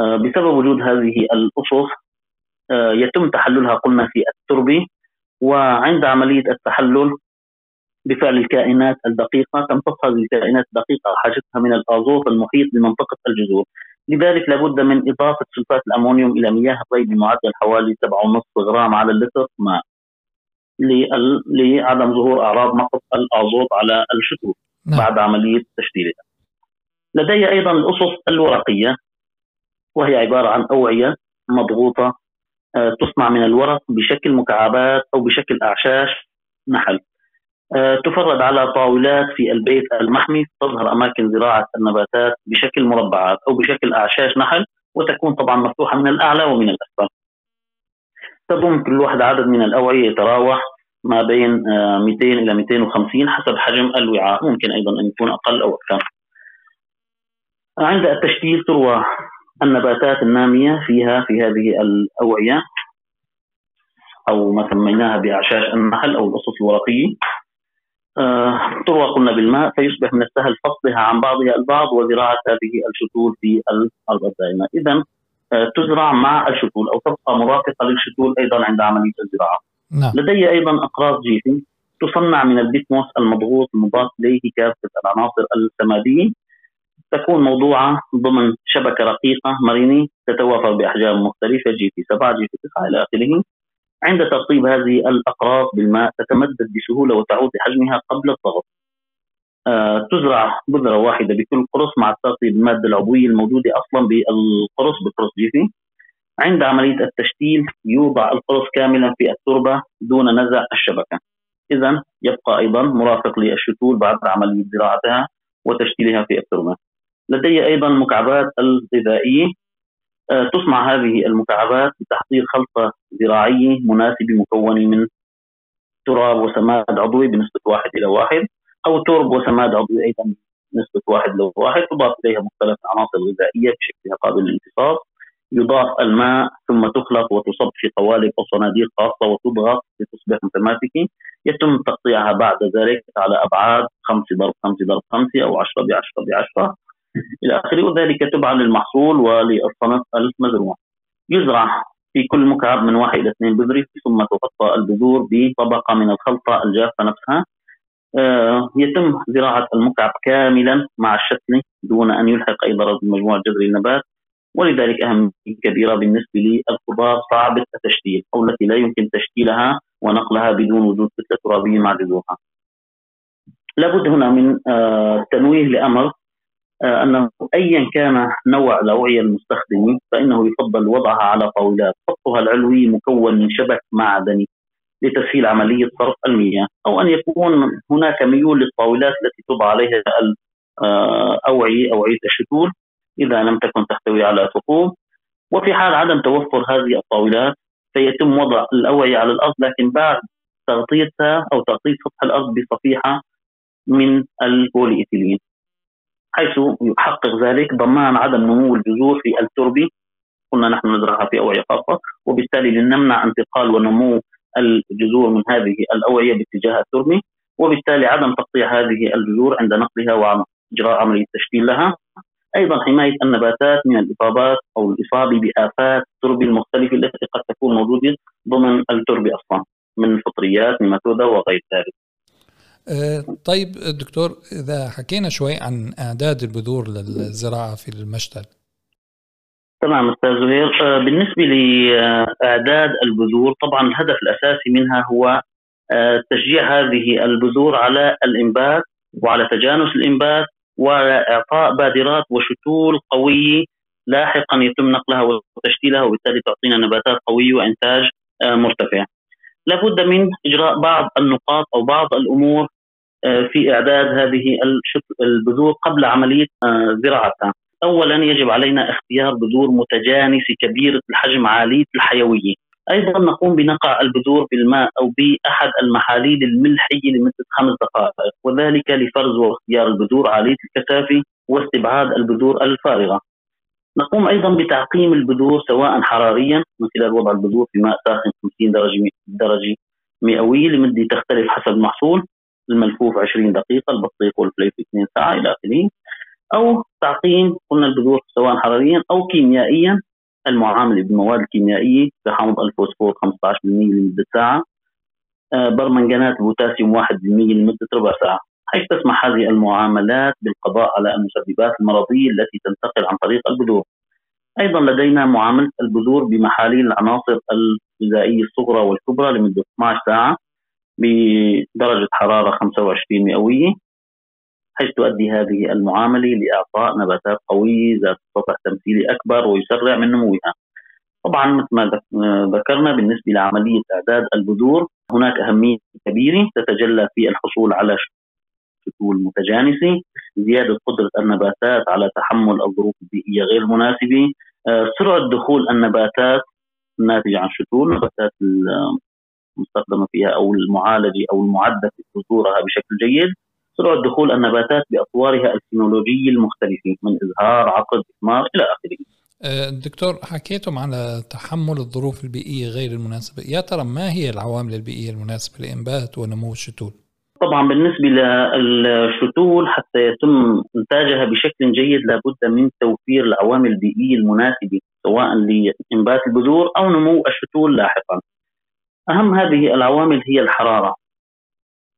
بسبب وجود هذه الأسس يتم تحللها قلنا في التربة. وعند عملية التحلل بفعل الكائنات الدقيقة تمتص هذه الكائنات الدقيقة؟ حاجتها من الآزوت المحيط بمنطقة الجذور. لذلك لابد من إضافة سلفات الأمونيوم إلى مياه الري بمعدل حوالي 7.5 غرام على اللتر ماء لعدم ظهور أعراض نقص الآزوت على الشتوت نعم. بعد عملية تشتيلها لدي أيضا الأسس الورقية وهي عبارة عن أوعية مضغوطة آه، تصنع من الورق بشكل مكعبات أو بشكل أعشاش نحل. تفرد على طاولات في البيت المحمي تظهر أماكن زراعة النباتات بشكل مربعات أو بشكل أعشاش نحل وتكون طبعا مفتوحة من الأعلى ومن الأسفل. تضم كل واحد عدد من الأوعية يتراوح ما بين 200 آه، إلى 250 حسب حجم الوعاء ممكن أيضا أن يكون أقل أو أكثر. عند التشتيل تروى النباتات النامية فيها في هذه الأوعية أو ما سميناها بأعشاش النحل أو الأسس الورقيه آه، تروى قلنا بالماء فيصبح من السهل فصلها عن بعضها البعض وزراعة هذه الشتول في الأرض الدائمة. إذا آه، تزرع مع الشتول أو تبقى مرافقة للشتول أيضا عند عملية الزراعة. نعم. لدي أيضا أقراص جيفي تصنع من البيتموس المضغوط المضاف إليه كافة العناصر السمادية. تكون موضوعة ضمن شبكة رقيقة مرنة تتوافر بأحجام مختلفة جيفي 7 جيفي 9 إلى آخره. عند ترطيب هذه الأقراص بالماء تتمدد بسهولة وتعود لحجمها قبل الضغط. آه، تزرع بذرة واحدة بكل قرص مع الترطيب بالمادة العضوية الموجودة أصلا بالقرص بقرص جيفي عند عملية التشتيل يوضع القرص كاملا في التربة دون نزع الشبكة. إذا يبقى أيضا مرافق للشتول بعد عملية زراعتها وتشتيلها في التربة. لدي أيضا مكعبات الغذائية تصنع هذه المكعبات بتحضير خلطة زراعية مناسبة مكونة من تراب وسماد عضوي بنسبة واحد إلى واحد أو ترب وسماد عضوي أيضا بنسبة واحد إلى واحد تضاف إليها مختلف العناصر الغذائية بشكلها قابل للامتصاص يضاف الماء ثم تخلط وتصب في قوالب أو صناديق خاصة وتضغط لتصبح متماسكة. يتم تقطيعها بعد ذلك على أبعاد 5 ضرب 5 ضرب 5 أو 10 ب 10 ب 10 إلى اخره وذلك تبعا للمحصول وللصنف المزروع. يزرع في كل مكعب من واحد إلى اثنين بذرة ثم تغطى البذور بطبقة من الخلطة الجافة نفسها آه يتم زراعة المكعب كاملا مع الشتلة دون أن يلحق أي ضرر بمجموعة جذر النبات ولذلك أهمية كبيرة بالنسبة للخضار صعبة التشتيل أو التي لا يمكن تشتيلها ونقلها بدون وجود كتلة ترابية مع جذورها. لابد هنا من آه تنويه لأمر أنه ايا كان نوع الأوعية المستخدمه فإنه يفضل وضعها على طاولات سطحها العلوي مكون من شبك معدني لتسهيل عملية صرف المياه أو أن يكون هناك ميول للطاولات التي توضع عليها الاوعيه آه، أوعية الشتول إذا لم تكن تحتوي على ثقوب. وفي حال عدم توفر هذه الطاولات فيتم وضع الأوعية على الأرض لكن بعد تغطيتها أو تغطية سطح الأرض بصفيحة من البولي إيثيلين حيث يحقق ذلك ضمان عدم نمو الجذور في التربة. كنا نحن نزرعها في أوعية خاصة وبالتالي لنمنع انتقال ونمو الجذور من هذه الأوعية باتجاه التربة. وبالتالي عدم تقطيع هذه الجذور عند نقلها وإجراء عملية تشكيل لها. أيضا حماية النباتات من الإصابات أو الإصابة بآفات التربة المختلفة التي قد تكون موجودة ضمن التربة أصلا من فطريات نيماتودا وغير ذلك. أه طيب دكتور إذا حكينا شوي عن أعداد البذور للزراعة في المشتل. تمام أستاذ زهير بالنسبة لأعداد البذور طبعا الهدف الأساسي منها هو أه، تشجيع هذه البذور على الإنبات وعلى تجانس الإنبات واعطاء بادرات وشتول قوية لاحقا يتم نقلها وتشكيلها وبالتالي تعطينا نباتات قوية وإنتاج آه، مرتفع. لابد من إجراء بعض النقاط أو بعض الأمور آه، في إعداد هذه البذور قبل عملية آه، زراعتها. اولا يجب علينا اختيار بذور متجانسة كبيرة الحجم عاليه الحيوية. أيضا نقوم بنقع البذور بالماء أو بأحد المحاليل الملحية لمدة خمس دقائق وذلك لفرز واختيار البذور عالية الكثافة واستبعاد البذور الفارغة. نقوم أيضا بتعقيم البذور سواء حراريا من خلال وضع البذور في ماء ساخن 50 درجة درجة مئوية لمدة تختلف حسب المحصول. الملفوف 20 دقيقة البطيخ والفليفلة 2 ساعة إلى اخره أو تعقيم قلنا البذور سواء حراريا أو كيميائيا. المعامله بالمواد الكيميائيه كحامض الفوسفور 15% لمدة ساعة. آه، برمنغنات البوتاسيوم 1% لمدة ربع ساعة. حيث تسمح هذه المعاملات بالقضاء على المسببات المرضية التي تنتقل عن طريق البذور. أيضا لدينا معاملة البذور بمحاليل العناصر الغذائية الصغرى والكبرى لمدة 12 ساعة بدرجة حرارة 25 مئوية حيث تؤدي هذه المعاملة لإعطاء نباتات قوية ذات سطح تمثيلي أكبر ويسرع من نموها. طبعا مثل ما ذكرنا بالنسبة لعملية إعداد البذور هناك أهمية كبيرة تتجلى في الحصول على شتول متجانسة، زيادة قدرة النباتات على تحمل الظروف البيئية غير المناسبه، آه، سرعة دخول النباتات الناتجه عن شتول، النباتات المستخدمة فيها أو المعالجة أو المعدة في بذورها بشكل جيد، سرعة دخول النباتات بأطوارها الفينولوجيه المختلفة من ازهار عقد إثمار إلى آخره. أه، دكتور حكيتم على تحمل الظروف البيئية غير المناسبة، يا ترى ما هي العوامل البيئية المناسبة لإنبات ونمو الشتول؟ طبعا بالنسبة للشتول حتى يتم إنتاجها بشكل جيد لابد من توفير العوامل البيئية المناسبة سواء لانبات البذور أو نمو الشتول لاحقا. أهم هذه العوامل هي الحرارة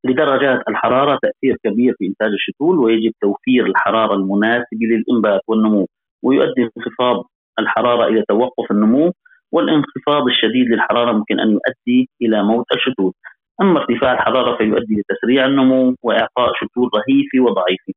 لدرجات الحرارة تأثير كبير في إنتاج الشتول ويجب توفير الحرارة المناسبة للإنبات والنمو ويؤدي انخفاض الحرارة إلى توقف النمو والانخفاض الشديد للحرارة ممكن أن يؤدي إلى موت الشتول أما ارتفاع الحرارة فيؤدي لتسريع النمو وإعطاء شتول رهيفة وضعيفة.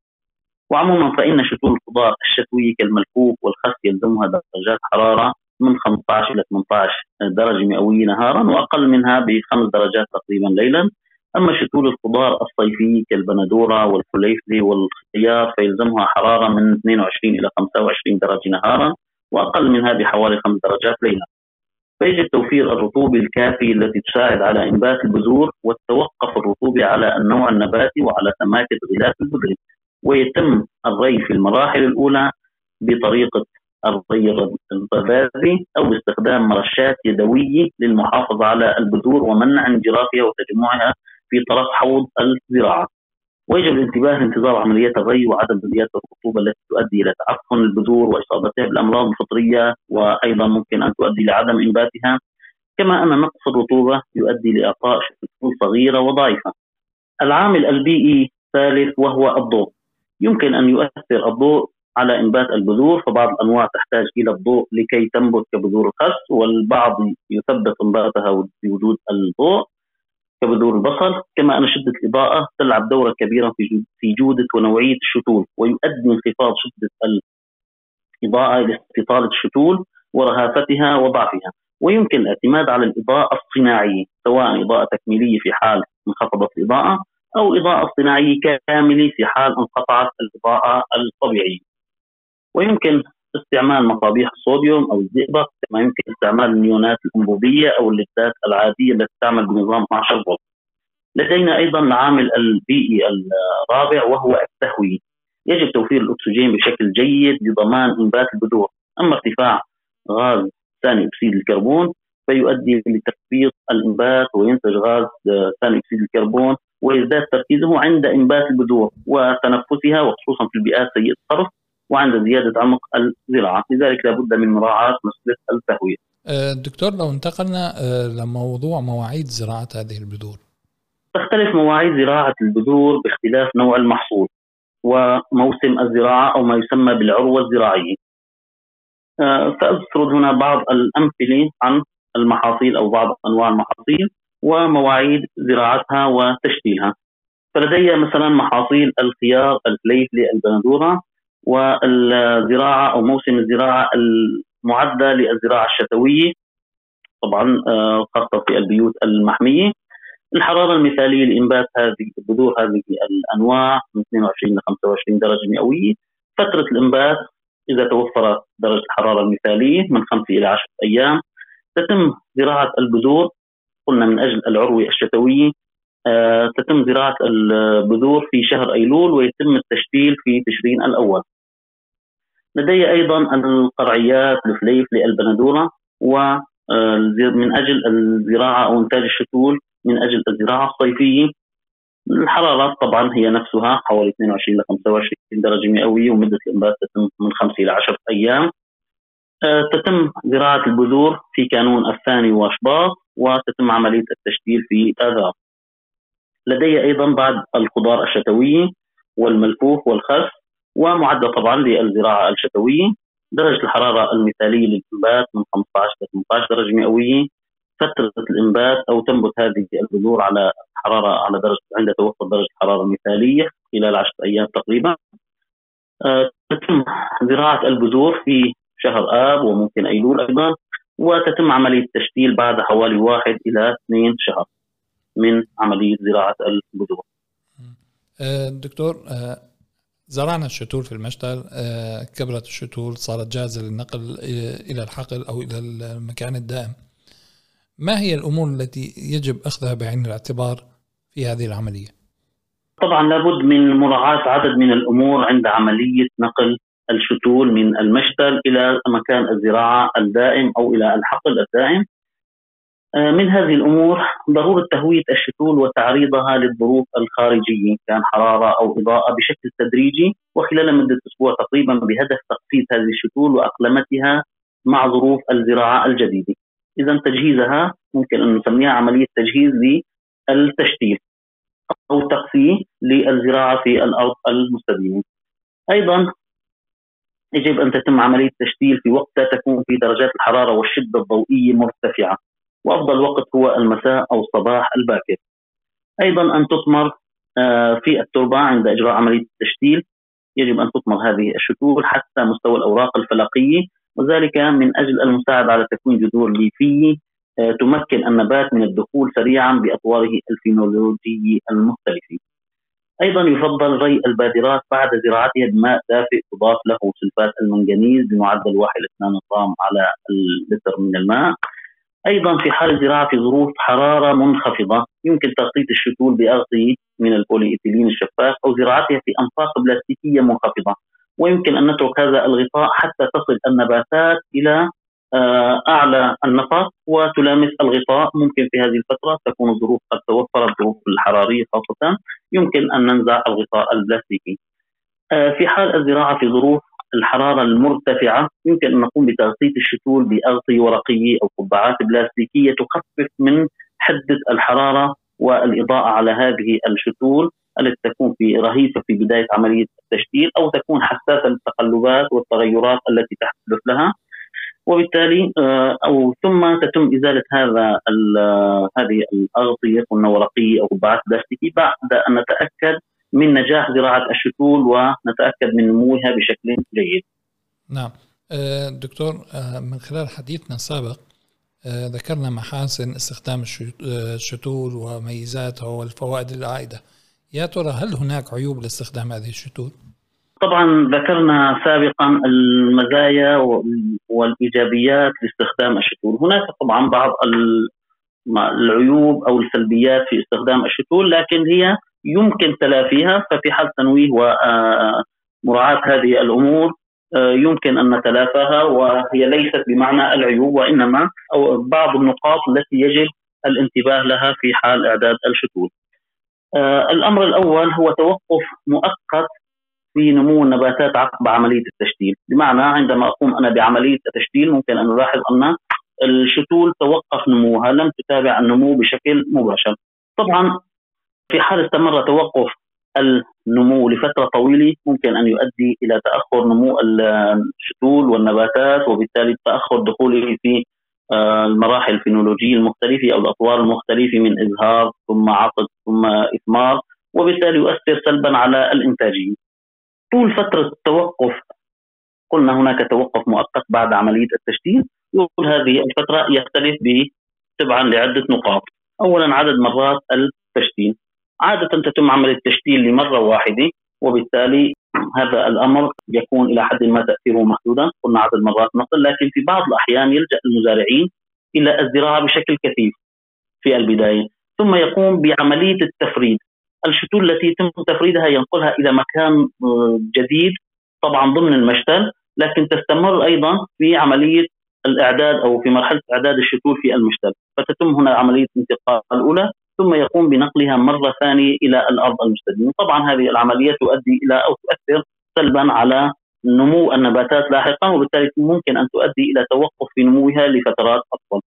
وعموما فإن شتول الخضار الشتوية كالملفوف والخس يلزمها درجات حرارة من 15 إلى 18 درجة مئوية نهارا وأقل منها بخمس درجات تقريبا ليلا. أما شتول الخضار الصيفي كالبندورة والفليفلي والخيار فيلزمها حرارة من 22 إلى 25 درجة نهارا وأقل منها بحوالي 5 درجات ليلا. فيجب توفير الرطوبة الكافية التي تساعد على إنبات البذور والتوقف الرطوبة على النوع النباتي وعلى سماكة غلاف البذر ويتم الري في المراحل الأولى بطريقة الري الرذاذي أو باستخدام مرشات يدوية للمحافظة على البذور ومنع انجرافها وتجمعها في طرف حوض الزراعة. ويجب الانتباه لانتظار عمليات الري وعدم زياده الرطوبه التي تؤدي إلى تعفن البذور وإصابتها بالأمراض الفطرية وأيضا ممكن أن تؤدي لعدم إنباتها كما أن نقص الرطوبة يؤدي لإعطاء شتول صغيرة وضعيفة. العامل البيئي الثالث وهو الضوء. يمكن أن يؤثر الضوء على إنبات البذور فبعض الأنواع تحتاج إلى الضوء لكي تنبت كبذور الخس والبعض يثبت إنباتها بوجود الضوء كبذور البصل كما أن شدة الإضاءة تلعب دورا كبيرا في جودة ونوعية الشتول ويؤدي انخفاض شدة الإضاءة إلى استطالة الشتول ورهافتها وضعفها. ويمكن الاعتماد على الإضاءة الصناعية سواء إضاءة تكميلية في حال انخفضت الإضاءة أو إضاءة صناعية كاملة في حال انقطعت الإضاءة الطبيعية. ويمكن استعمال مصابيح الصوديوم أو الزئبق كما يمكن استعمال النيونات الأنبوبية أو اللذات العادية التي تعمل بنظام 12 فولت. لدينا أيضا العامل البيئي الرابع وهو التهويه. يجب توفير الأكسجين بشكل جيد لضمان إنبات البذور، أما ارتفاع غاز ثاني أكسيد الكربون فيؤدي لتخفيض الإنبات وينتج غاز ثاني أكسيد الكربون ويزداد تركيزه عند إنبات البذور وتنفسها وخصوصا في البيئات سيئة الصرف وعند زيادة عمق الزراعة، لذلك لابد من مراعاة مسألة التهوية. أه، دكتور لو انتقلنا أه، لموضوع مواعيد زراعة هذه البذور. تختلف مواعيد زراعة البذور باختلاف نوع المحصول وموسم الزراعة أو ما يسمى بالعروة الزراعية. أه، سأسرد هنا بعض الأمثلة عن المحاصيل أو بعض أنواع المحاصيل ومواعيد زراعتها وتشتيلها فلدي مثلا محاصيل الخيار الفليفلي البندورة والزراعة أو موسم الزراعة المعدة للزراعة الشتوية طبعا آه، خاصة في البيوت المحمية. الحراره المثالية لإنبات هذه البذور هذه الأنواع من 22 ل 25 درجة مئوية. فترة الإنبات إذا توفرت درجة الحرارة المثالية من 5 إلى 10 أيام تتم زراعة البذور قلنا من أجل العروة الشتوية. تتم زراعة البذور في شهر أيلول ويتم التشتيل في تشرين الأول. لدي أيضا القرعيات الفليف للبندورة ومن آه، أجل الزراعة أو إنتاج الشتول من أجل الزراعة الصيفية الحرارات طبعا هي نفسها حوالي 22 ل 25 درجة مئوية ومدة الإنبات تتم من 5 إلى 10 أيام. آه، تتم زراعة البذور في كانون الثاني وأشباط وتتم عملية التشتيل في آذار. لدي أيضا بعض الخضار الشتوية والملفوف والخس ومعدة طبعا للزراعة الشتوية. درجة الحرارة المثالية للإنبات من 15 ل 18 درجة مئوية. فترة الإنبات أو تنبت هذه البذور على حرارة على درجة عند توفر درجة الحراره المثاليه خلال 10 أيام تقريبا. آه، تتم زراعة البذور في شهر آب وممكن أيلول أيضا وتتم عملية التشتيل بعد حوالي واحد إلى اثنين شهر. من عملية زراعة البذور. آه، دكتور آه، زرعنا الشتول في المشتل آه، كبرت الشتول صارت جاهزة للنقل إلى الحقل أو إلى المكان الدائم. ما هي الأمور التي يجب أخذها بعين الاعتبار في هذه العملية؟ طبعا لابد من مراعاة عدد من الأمور عند عملية نقل الشتول من المشتل إلى مكان الزراعة الدائم أو إلى الحقل الدائم من هذه الأمور ضرورة تهوية الشتول وتعريضها للظروف الخارجية كان حرارة أو إضاءة بشكل تدريجي وخلال مدة أسبوع تقريبا بهدف تخفيض هذه الشتول وأقلمتها مع ظروف الزراعة الجديدة. اذا تجهيزها ممكن أن نسميها عملية تجهيز للتشتيل أو تقسيم للزراعة في الأرض المستديمة. أيضا يجب أن تتم عملية التشتيل في وقت لا تكون في درجات الحرارة والشدة الضوئية مرتفعة وأفضل وقت هو المساء أو الصباح الباكر. أيضا أن تثمر آه، في التربة عند إجراء عملية التشتيل يجب أن تثمر هذه الشتول حتى مستوى الأوراق الفلقية وذلك من أجل المساعدة على تكوين جذور ليفية آه، تمكن النبات من الدخول سريعا بأطواره الفينولوجية المختلفة. أيضا يفضل ري البادرات بعد زراعتها بماء دافئ تضاف له سلفات المنجنيز بمعدل 1 إلى 2 غرام على اللتر من الماء. أيضا في حال الزراعه في ظروف حرارة منخفضة يمكن تغطية الشتول بأغطية من البوليإيثيلين الشفاف أو زراعتها في أنفاق بلاستيكية منخفضة. ويمكن أن نترك هذا الغطاء حتى تصل النباتات إلى آه، أعلى النفق وتلامس الغطاء. ممكن في هذه الفترة تكون الظروف قد توفرت الظروف الحرارية خاصة. يمكن أن ننزع الغطاء البلاستيكي. آه، في حال الزراعة في ظروف الحرارة المرتفعة يمكن أن نقوم بتغطية الشتول بأغطية ورقية أو قبعات بلاستيكية تخفف من حدة الحرارة والإضاءة على هذه الشتول التي تكون في رهيفة في بداية عملية التشتيل أو تكون حساسة للتقلبات والتغيرات التي تحدث لها. وبالتالي آه، أو ثم تتم إزالة هذا هذه الأغطية قلنا ورقية أو قبعات بلاستيكية بعد أن نتأكد من نجاح زراعة الشتول ونتأكد من نموها بشكل جيد. نعم آه، دكتور آه، من خلال حديثنا السابق ذكرنا محاسن استخدام الشتول وميزاتها والفوائد العائدة. يا ترى هل هناك عيوب لاستخدام هذه الشتول؟ طبعا ذكرنا سابقا المزايا والإيجابيات لاستخدام الشتول، هناك طبعا بعض العيوب أو السلبيات في استخدام الشتول لكن هي يمكن تلافيها ففي حال تنويه ومراعاة هذه الأمور آه، يمكن أن نتلافاها وهي ليست بمعنى العيوب وإنما أو بعض النقاط التي يجب الانتباه لها في حال إعداد الشتول. الأمر الأول هو توقف مؤقت في نمو النباتات عقب عملية التشتيل، بمعنى عندما أقوم أنا بعملية التشتيل ممكن أن نلاحظ أن الشتول توقف نموها لم تتابع النمو بشكل مباشر. طبعا في حال استمر توقف النمو لفترة طويلة ممكن أن يؤدي إلى تأخر نمو الشتول والنباتات وبالتالي تأخر دخوله في آه، المراحل الفينولوجية المختلفة أو الأطوار المختلفة من ازهار ثم عقد ثم إثمار وبالتالي يؤثر سلبا على الإنتاجية. طول فترة التوقف قلنا هناك توقف مؤقت بعد عملية التشتيت يقول هذه الفترة يختلف تبعا لعدة نقاط. اولا عدد مرات التشتيت عادة تتم عملية التشتيل لمرة واحدة وبالتالي هذا الأمر يكون إلى حد ما تأثيره محدودا قلنا عدد مرات نقل لكن في بعض الأحيان يلجأ المزارعين إلى الزراعة بشكل كثيف في البداية. ثم يقوم بعملية التفريد. الشتول التي يتم تفريدها ينقلها إلى مكان آه، جديد طبعا ضمن المشتل لكن تستمر أيضا في عملية الإعداد أو في مرحلة إعداد الشتول في المشتل. فتتم هنا عملية الانتقال الأولى ثم يقوم بنقلها مرة ثانية إلى الأرض المستديمة طبعا هذه العملية تؤدي إلى أو تؤثر سلبا على نمو النباتات لاحقا وبالتالي ممكن أن تؤدي إلى توقف في نموها لفترات أطول.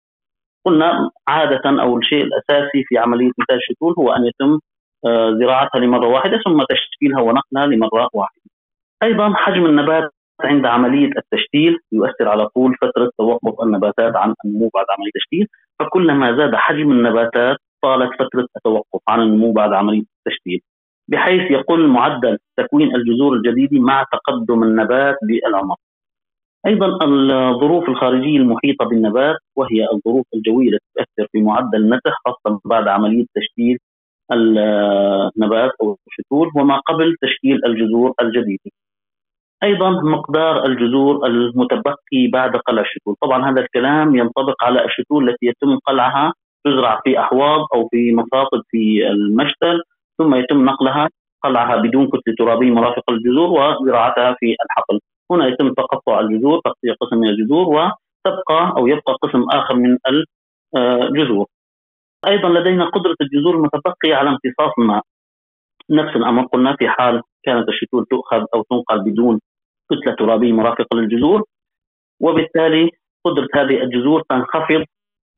قلنا عادة أو الشيء الأساسي في عملية إنتاج الشتول هو أن يتم آه، زراعتها لمرة واحدة ثم تشكيلها ونقلها لمرة واحدة. أيضا حجم النبات عند عملية التشتيل يؤثر على طول فترة توقف النباتات عن النمو بعد عملية التشتيل فكلما زاد حجم النباتات طالت فترة التوقف عن النمو بعد عملية التشتيل بحيث يقل معدل تكوين الجذور الجديدة مع تقدم النبات بالعمر أيضا الظروف الخارجية المحيطة بالنبات وهي الظروف الجوية التي تؤثر في معدل النسخ خاصة بعد عملية تشكيل النبات أو الشتول وما قبل تشكيل الجذور الجديدة. أيضا مقدار الجذور المتبقي بعد قلع الشتول، طبعا هذا الكلام ينطبق على الشتول التي يتم قلعها تزرع في أحواض أو في مصاطب في المشتل ثم يتم نقلها قلعها بدون كتله ترابيه مرافقه للجذور وزراعتها في الحقل هنا يتم تقطع الجذور تقطيع قسم من الجذور وتبقى أو يبقى قسم آخر من الجذور. أيضا لدينا قدرة الجذور المتبقية على امتصاص الماء. نفس الأمر قلنا في حال كانت الشتول تؤخذ أو تنقل بدون كتلة ترابيه مرافقه للجذور وبالتالي قدرة هذه الجذور تنخفض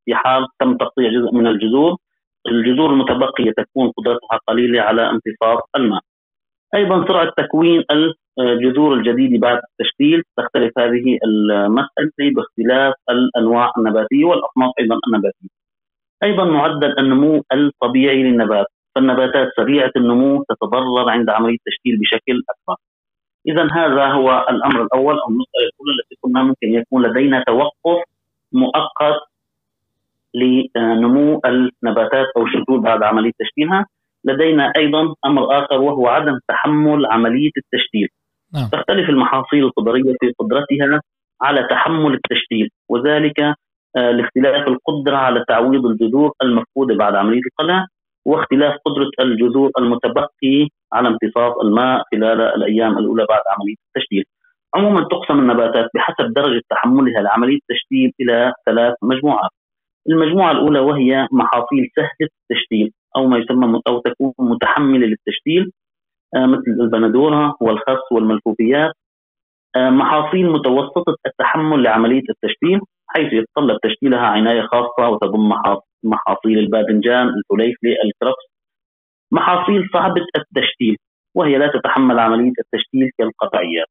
في حال تم تقطيع جزء من الجذور الجذور المتبقية تكون قدرتها قليلة على امتصاص الماء. أيضا سرعة تكوين الجذور الجديدة بعد التشتيل تختلف هذه المسألة باختلاف الأنواع النباتية والأصناف أيضا النباتية. أيضا معدل النمو الطبيعي للنبات. فالنباتات سريعة النمو تتضرر عند عملية التشتيل بشكل أكبر. إذا هذا هو الأمر الأول أو المسألة الأولى التي قلنا ممكن يكون لدينا توقف مؤقت لنمو النباتات أو الشتول بعد عملية تشتيلها لدينا أيضا أمر آخر وهو عدم تحمل عملية التشتيل نعم. تختلف المحاصيل الخضرية في قدرتها على تحمل التشتيل وذلك آه، لاختلاف القدرة على تعويض الجذور المفقودة بعد عملية القلع واختلاف قدرة الجذور المتبقي على امتصاص الماء خلال الأيام الأولى بعد عملية التشتيل. عموما تقسم النباتات بحسب درجة تحملها لعملية التشتيل إلى ثلاث مجموعات. المجموعة الأولى وهي محاصيل سهلة التشتيل أو ما يسمى أو تكون متحملة للتشتيل آه، مثل البندورة والخس والملفوفيات. آه، محاصيل متوسطة التحمل لعملية التشتيل حيث يتطلب تشتيلها عناية خاصة وتضم محاصيل الباذنجان الفليفلي الكرفس. محاصيل صعبة التشتيل وهي لا تتحمل عملية التشتيل كالقطعيات.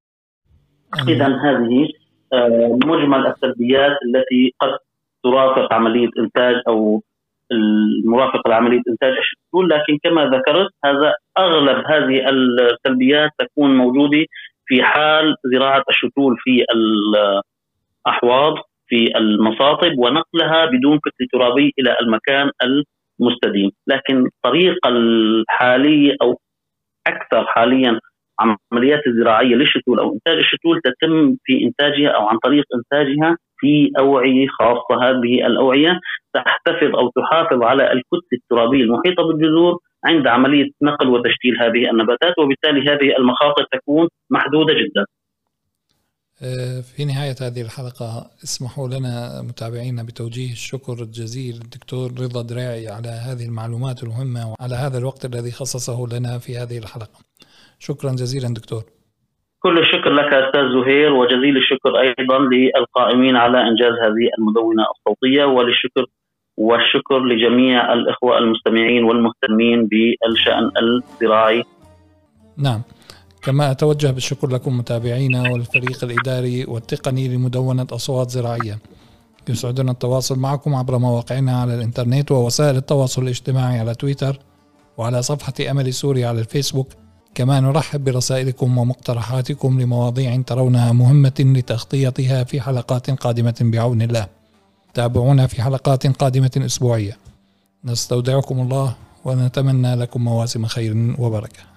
إذا هذه آه، مجمل السلبيات التي قد ترافق عملية إنتاج أو المرافقه لعمليه إنتاج. الشتول لكن كما ذكرت هذا أغلب هذه السلبيات تكون موجودة في حال زراعة الشتول في الأحواض في المصاطب ونقلها بدون كتله ترابيه إلى المكان المستديم، لكن الطريقة الحالية أو أكثر حاليا العمليات الزراعية للشتول أو إنتاج الشتول تتم في إنتاجها أو عن طريق إنتاجها في أوعية خاصة. هذه الأوعية تحتفظ أو تحافظ على الكتله الترابية المحيطة بالجذور عند عملية نقل وتشكيل هذه النباتات وبالتالي هذه المخاطر تكون محدودة جدا. آه، في نهاية هذه الحلقة اسمحوا لنا متابعينا بتوجيه الشكر الجزيل للدكتور رضا دراعي على هذه المعلومات المهمة وعلى هذا الوقت الذي خصصه لنا في هذه الحلقة. شكرا جزيلا دكتور. كل الشكر لك أستاذ زهير وجزيل الشكر أيضا للقائمين على إنجاز هذه المدونة الصوتية وللشكر والشكر لجميع الإخوة المستمعين والمهتمين بالشأن الزراعي. نعم. كما أتوجه بالشكر لكم متابعينا والفريق الإداري والتقني لمدونة أصوات زراعية. يسعدنا التواصل معكم عبر مواقعنا على الإنترنت ووسائل التواصل الاجتماعي على تويتر وعلى صفحة أمل سوريا على الفيسبوك كما نرحب برسائلكم ومقترحاتكم لمواضيع ترونها مهمة لتغطيتها في حلقات قادمة بعون الله. تابعونا في حلقات قادمة أسبوعية. نستودعكم الله ونتمنى لكم مواسم خير وبركة.